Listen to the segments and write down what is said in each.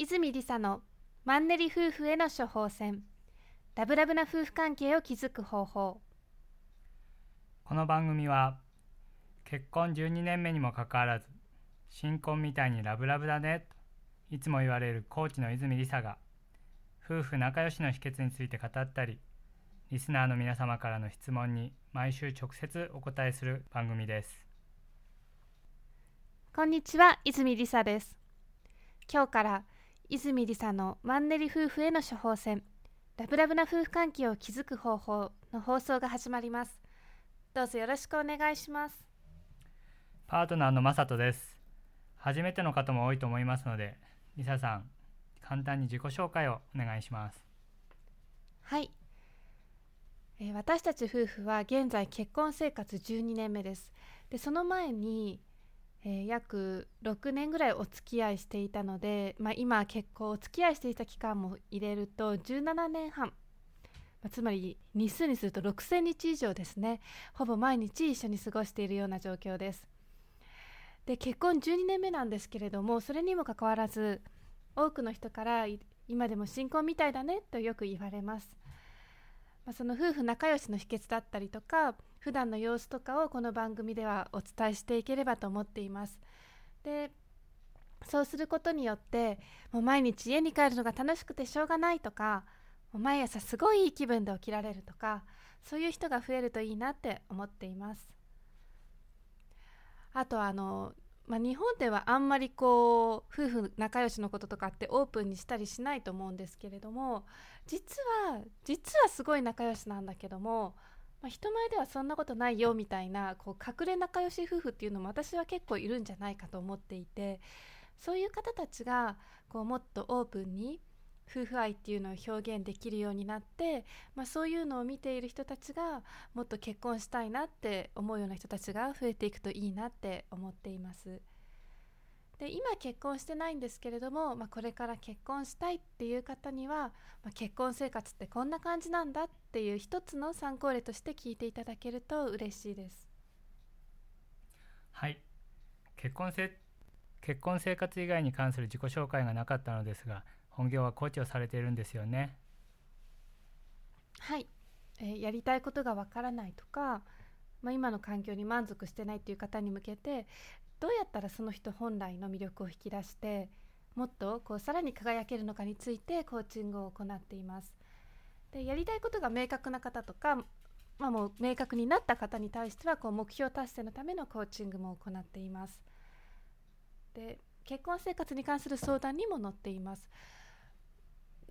泉理沙のマンネリ夫婦への処方箋。ラブラブな夫婦関係を築く方法。この番組は結婚12年目にもかかわらず新婚みたいにラブラブだねといつも言われるコーチの泉理沙が夫婦仲良しの秘訣について語ったりリスナーの皆様からの質問に毎週直接お答えする番組です。こんにちは泉理沙です。今日から泉理沙のマンネリ夫婦への処方箋。ラブラブな夫婦関係を築く方法の放送が始まります。どうぞよろしくお願いします。パートナーのまさとです。初めての方も多いと思いますのでリサさん簡単に自己紹介をお願いします。はい、えー私たち夫婦は現在結婚生活12年目です。でその前に、えー約6年ぐらいお付き合いしていたので、まあ、今結婚お付き合いしていた期間も入れると17年半、まあつまり日数にすると6000日以上ですね。ほぼ毎日一緒に過ごしているような状況です。で結婚12年目なんですけれどもそれにもかかわらず多くの人から今でも新婚みたいだねとよく言われます、まあ、その夫婦仲良しの秘訣だったりとか普段の様子とかをこの番組ではお伝えしていければと思っています。でそうすることによってもう毎日家に帰るのが楽しくてしょうがないとかもう毎朝すごいいい気分で起きられるとかそういう人が増えるといいなって思っています。あとあの、まあ、日本ではあんまりこう夫婦仲良しのこととかってオープンにしたりしないと思うんですけれども実は実はすごい仲良しなんだけども、まあ、人前ではそんなことないよみたいなこう隠れ仲良し夫婦っていうのも私は結構いるんじゃないかと思っていてそういう方たちがこうもっとオープンに夫婦愛っていうのを表現できるようになって、まあ、そういうのを見ている人たちがもっと結婚したいなって思うような人たちが増えていくといいなって思っています。で今結婚してないんですけれども、まあ、これから結婚したいっていう方には、まあ、結婚生活ってこんな感じなんだっていう一つの参考例として聞いていただけると嬉しいです。はい。結婚せ結婚生活以外に関する自己紹介がなかったのですが本業はコーチをされているんですよね。はい、えーやりたいことがわからないとか、まあ、今の環境に満足してないっていう方に向けてどうやったらその人本来の魅力を引き出してもっとこうさらに輝けるのかについてコーチングを行っています。でやりたいことが明確な方とか、まあ、もう明確になった方に対してはこう目標達成のためのコーチングも行っています。で結婚生活に関する相談にも乗っています。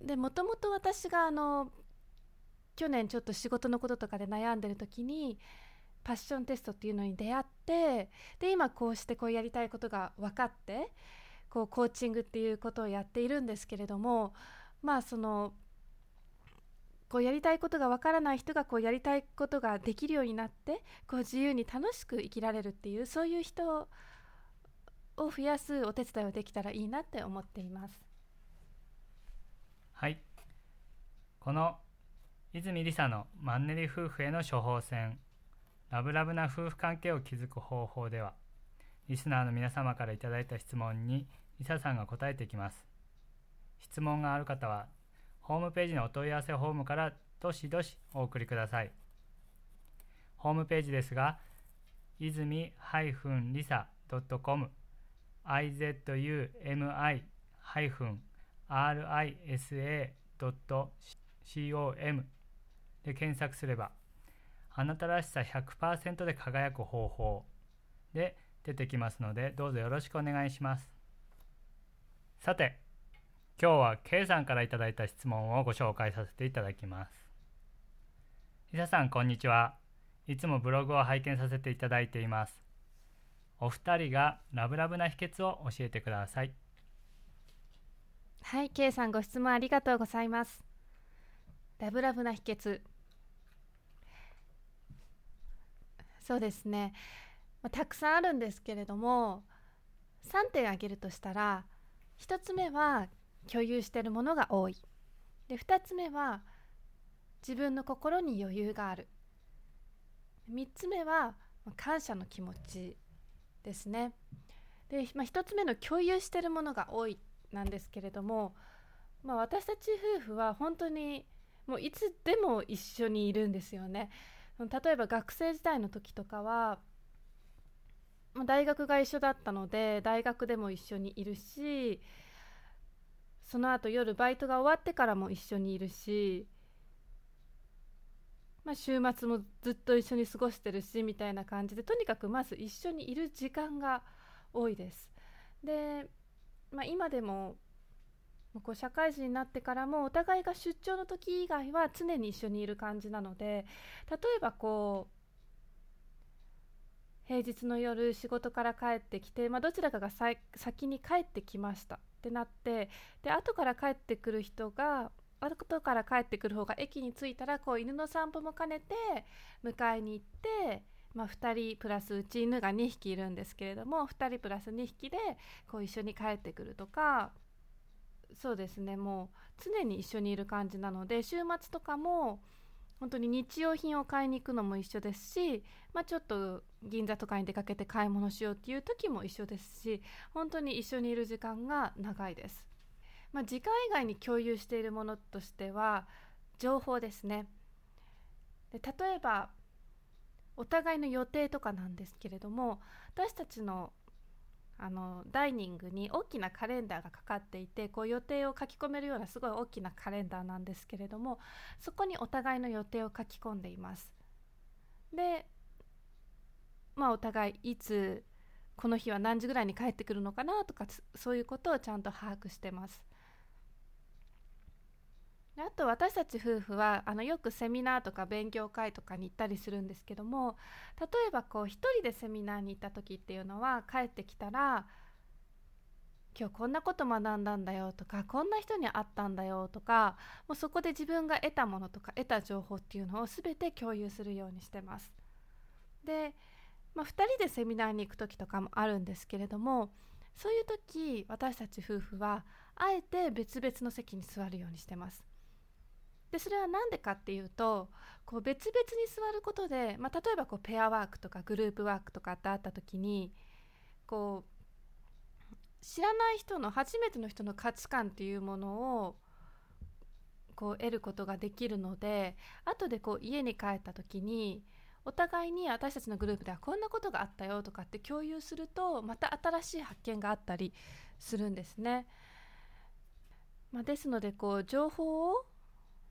でもともと私があの去年ちょっと仕事のこととかで悩んでる時にパッションテストっていうのに出会ってで今こうしてこうやりたいことが分かってこうコーチングっていうことをやっているんですけれどもまあそのこうやりたいことが分からない人がこうやりたいことができるようになってこう自由に楽しく生きられるっていうそういう人を増やすお手伝いをできたらいいなって思っています。はいこの泉理沙のマンネリ夫婦への処方箋ラブラブな夫婦関係を築く方法ではリスナーの皆様からいただいた質問にリサさんが答えていきます。質問がある方はホームページのお問い合わせフォームからどしどしお送りください。ホームページですが泉 -lisa.com izumi-risa.com で検索すればあなたらしさ100%で輝く方法。で出てきますのでどうぞよろしくお願いします。さて今日は K さんからいただいた質問をご紹介させていただきます。リサさんこんにちは。いつもブログを拝見させていただいています。お二人がラブラブな秘訣を教えてください。はい、K さんご質問ありがとうございます。ラブラブな秘訣。そうですね。まあたくさんあるんですけれども、3点挙げるとしたら、1つ目は共有しているものが多い。で、2つ目は自分の心に余裕がある。3つ目は感謝の気持ちですね。で、まあ、1つ目の共有しているものが多いなんですけれども、まあ、私たち夫婦は本当にもういつでも一緒にいるんですよね。例えば学生時代の時とかは大学が一緒だったので大学でも一緒にいるしその後夜バイトが終わってからも一緒にいるし、まあ、週末もずっと一緒に過ごしてるしみたいな感じでとにかくまず一緒にいる時間が多いです。で、まあ、今でもこう社会人になってからもお互いが出張の時以外は常に一緒にいる感じなので例えばこう平日の夜仕事から帰ってきて、まあ、どちらかが先に帰ってきました。ってなってで後から帰ってくる人が後から帰ってくる方が駅に着いたらこう犬の散歩も兼ねて迎えに行って、まあ、2人プラスうち犬が2匹いるんですけれども2人プラス2匹でこう一緒に帰ってくるとかそうですねもう常に一緒にいる感じなので週末とかも本当に日用品を買いに行くのも一緒ですし、まあ、ちょっと銀座とかに出かけて買い物しようっていう時も一緒ですし本当に一緒にいる時間が長いです。まあ、時間以外に共有しているものとしては情報ですね。で例えばお互いの予定とかなんですけれども私たちのあのダイニングに大きなカレンダーがかかっていてこう予定を書き込めるようなすごい大きなカレンダーなんですけれどもそこにお互いの予定を書き込んでいます。でまあお互いいつこの日は何時ぐらいに帰ってくるのかなとかそういうことをちゃんと把握してます。あと私たち夫婦はあのよくセミナーとか勉強会とかに行ったりするんですけども例えばこう一人でセミナーに行った時っていうのは帰ってきたら今日こんなこと学んだんだよとかこんな人に会ったんだよとかもうそこで自分が得たものとか得た情報っていうのを全て共有するようにしてます。で、まあ、2人でセミナーに行く時とかもあるんですけれどもそういう時私たち夫婦はあえて別々の席に座るようにしてます。でそれは何でかっていうとこう別々に座ることで、まあ、例えばこうペアワークとかグループワークとかってあった時にこう知らない人の初めての人の価値観っていうものをこう得ることができるので後でこう家に帰った時にお互いに私たちのグループではこんなことがあったよとかって共有するとまた新しい発見があったりするんですね。まあ、ですのでこう情報を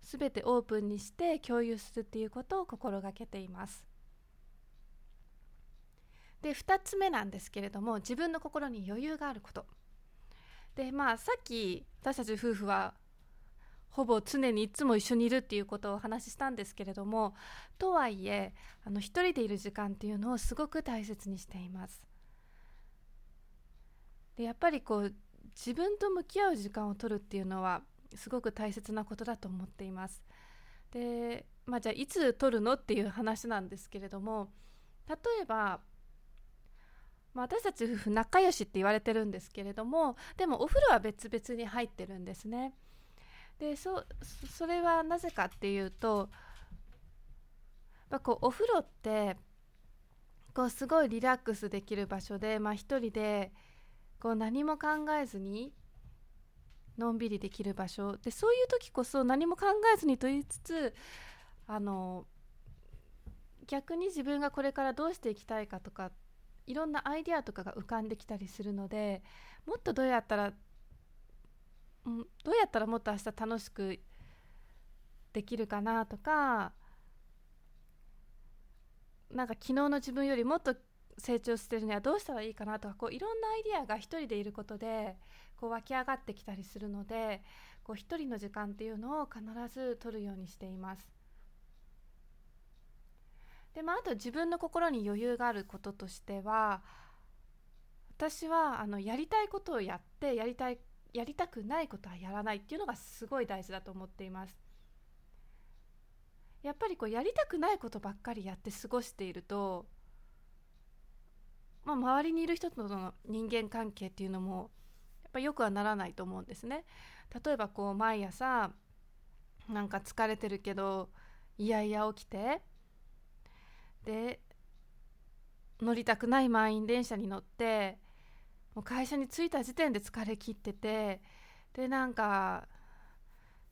全てオープンにして共有するっていうことを心がけています。で2つ目なんですけれども自分の心に余裕があること。でまあさっき私たち夫婦はほぼ常にいつも一緒にいるっていうことをお話ししたんですけれどもとはいえあの一人でいる時間っていうのをすごく大切にしています。でやっぱりこう自分と向き合う時間を取るっていうのはすごく大切なことだと思っています。でまあ、じゃあいつ撮るのっていう話なんですけれども例えば、まあ、私たち夫婦仲良しって言われてるんですけれどもでもお風呂は別々に入ってるんですね。でそそれはなぜかっていうとまあこうお風呂ってこうすごいリラックスできる場所で、まあ、一人でこう何も考えずにのんびりできる場所。でそういう時こそ何も考えずにと言いつつあの逆に自分がこれからどうしていきたいかとかいろんなアイデアとかが浮かんできたりするのでもっとどうやったら、どうやったらもっと明日楽しくできるかなとかなんか昨日の自分よりもっと成長してるにはどうしたらいいかなとかこういろんなアイディアが一人でいることでこう湧き上がってきたりするのでこう一人の時間っていうのを必ず取るようにしています。でまあ、あと自分の心に余裕があることとしては私はあのやりたいことをやってやりたいやりたくないことはやらないっていうのがすごい大事だと思っています。やっぱりこうやりたくないことばっかりやって過ごしていると、まあ、周りにいる人との人間関係っていうのもやっぱよくはならないと思うんですね。例えばこう毎朝なんか疲れてるけどいやいや起きてで乗りたくない満員電車に乗ってもう会社に着いた時点で疲れ切っててでなんか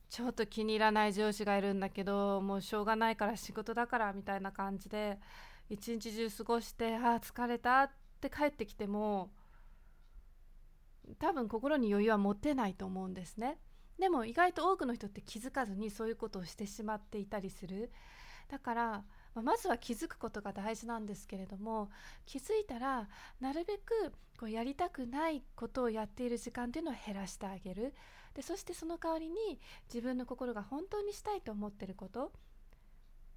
ちょっと気に入らない上司がいるんだけどもうしょうがないから仕事だからみたいな感じで一日中過ごしてああ疲れたって帰ってきても多分心に余裕は持てないと思うんですね。でも意外と多くの人って気づかずにそういうことをしてしまっていたりする。だからまずは気づくことが大事なんですけれども気づいたらなるべくこうやりたくないことをやっている時間っていうのを減らしてあげる。でそしてその代わりに自分の心が本当にしたいと思ってること、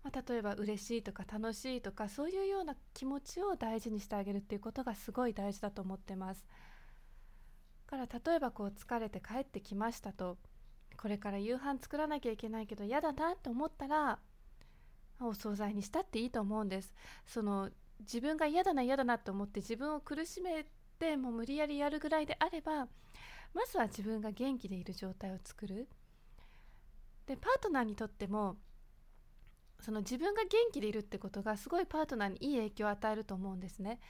まあ、例えば嬉しいとか楽しいとかそういうような気持ちを大事にしてあげるっていうことがすごい大事だと思ってます。から例えばこう疲れて帰ってきましたとこれから夕飯作らなきゃいけないけど嫌だなと思ったらお惣菜にしたっていいと思うんですその自分が嫌だな嫌だなと思って自分を苦しめてもう無理やりやるぐらいであればまずは自分が元気でいる状態を作るでパートナーにとってもその自分が元気でいるってことがすごいパートナーにいい影響を与えると思うんですね。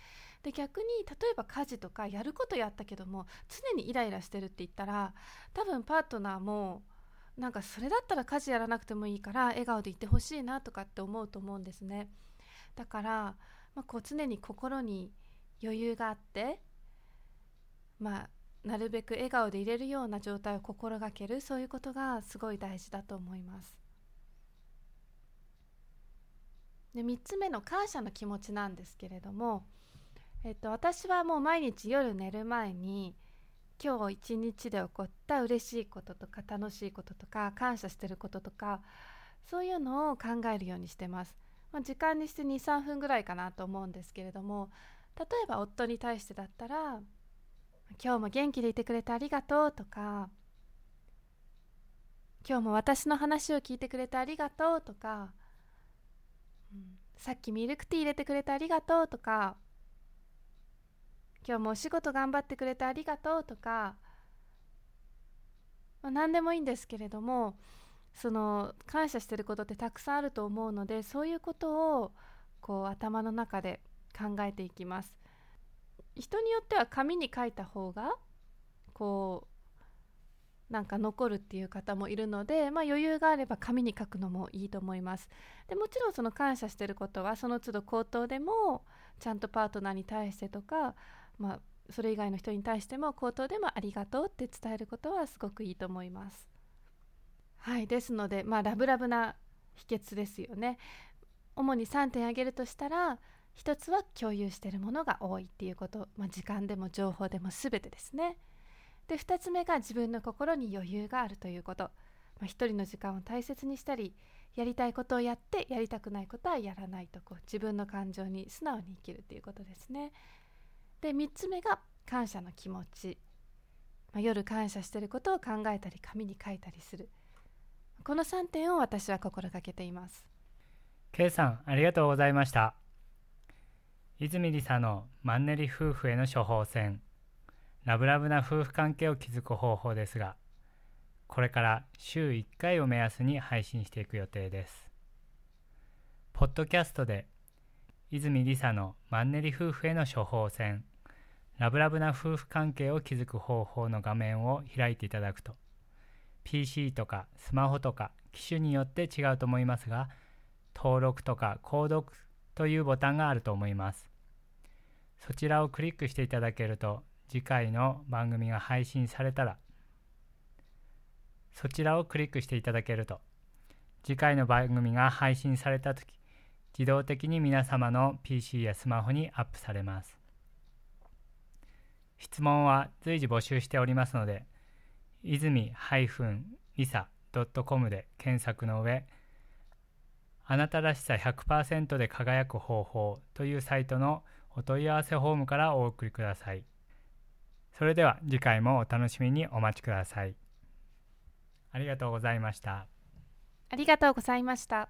で逆に例えば家事とかやることやったけども常にイライラしてるって言ったら多分パートナーもなんかそれだったら家事やらなくてもいいから笑顔でいてほしいなとかって思うと思うんですね。だから、まあ、こう常に心に余裕があってまあなるべく笑顔でいれるような状態を心がけるそういうことがすごい大事だと思います。で3つ目の感謝の気持ちなんですけれども、えっと、私はもう毎日夜寝る前に今日一日で起こった嬉しいこととか楽しいこととか感謝してることとかそういうのを考えるようにしてます、まあ、時間にして23分ぐらいかなと思うんですけれども例えば夫に対してだったら「今日も元気でいてくれてありがとう」とか「今日も私の話を聞いてくれてありがとう」とか、さっきミルクティー入れてくれてありがとう」とか今日もお仕事頑張ってくれてありがとうとか、まあ、何でもいいんですけれどもその感謝してることってたくさんあると思うのでそういうことをこう頭の中で考えていきます。人によっては紙に書いた方がこうなんか残るっていう方もいるので、まあ、余裕があれば紙に書くのもいいと思いますでもちろんその感謝してることはその都度口頭でもちゃんとパートナーに対してとかまあ、それ以外の人に対しても口頭でもありがとうって伝えることはすごくいいと思います。はい、ですので、まあ、ラブラブな秘訣ですよね。主に3点挙げるとしたら1つは共有しているものが多いっていうこと、まあ、時間でも情報でも全てですね。で2つ目が自分の心に余裕があるということ。まあ、1人の時間を大切にしたりやりたいことをやってやりたくないことはやらないとこう自分の感情に素直に生きるということですね。で3つ目が感謝の気持ち、まあ、夜感謝してることを考えたり紙に書いたりする。この3点を私は心がけています。K さんありがとうございました。泉理沙のマンネリ夫婦への処方箋。ラブラブな夫婦関係を築く方法ですがこれから週1回を目安に配信していく予定です。ポッドキャストで泉理沙のマンネリ夫婦への処方箋ラブラブな夫婦関係を築く方法の画面を開いていただくと PC とかスマホとか機種によって違うと思いますが登録とか購読というボタンがあると思います。そちらをクリックしていただけると次回の番組が配信されたらそちらをクリックしていただけると次回の番組が配信された時自動的に皆様の PC やスマホにアップされます。質問は随時募集しておりますので、泉 -lisa.com で検索の上、あなたらしさ100%で輝く方法というサイトのお問い合わせフォームからお送りください。それでは次回もお楽しみにお待ちください。ありがとうございました。ありがとうございました。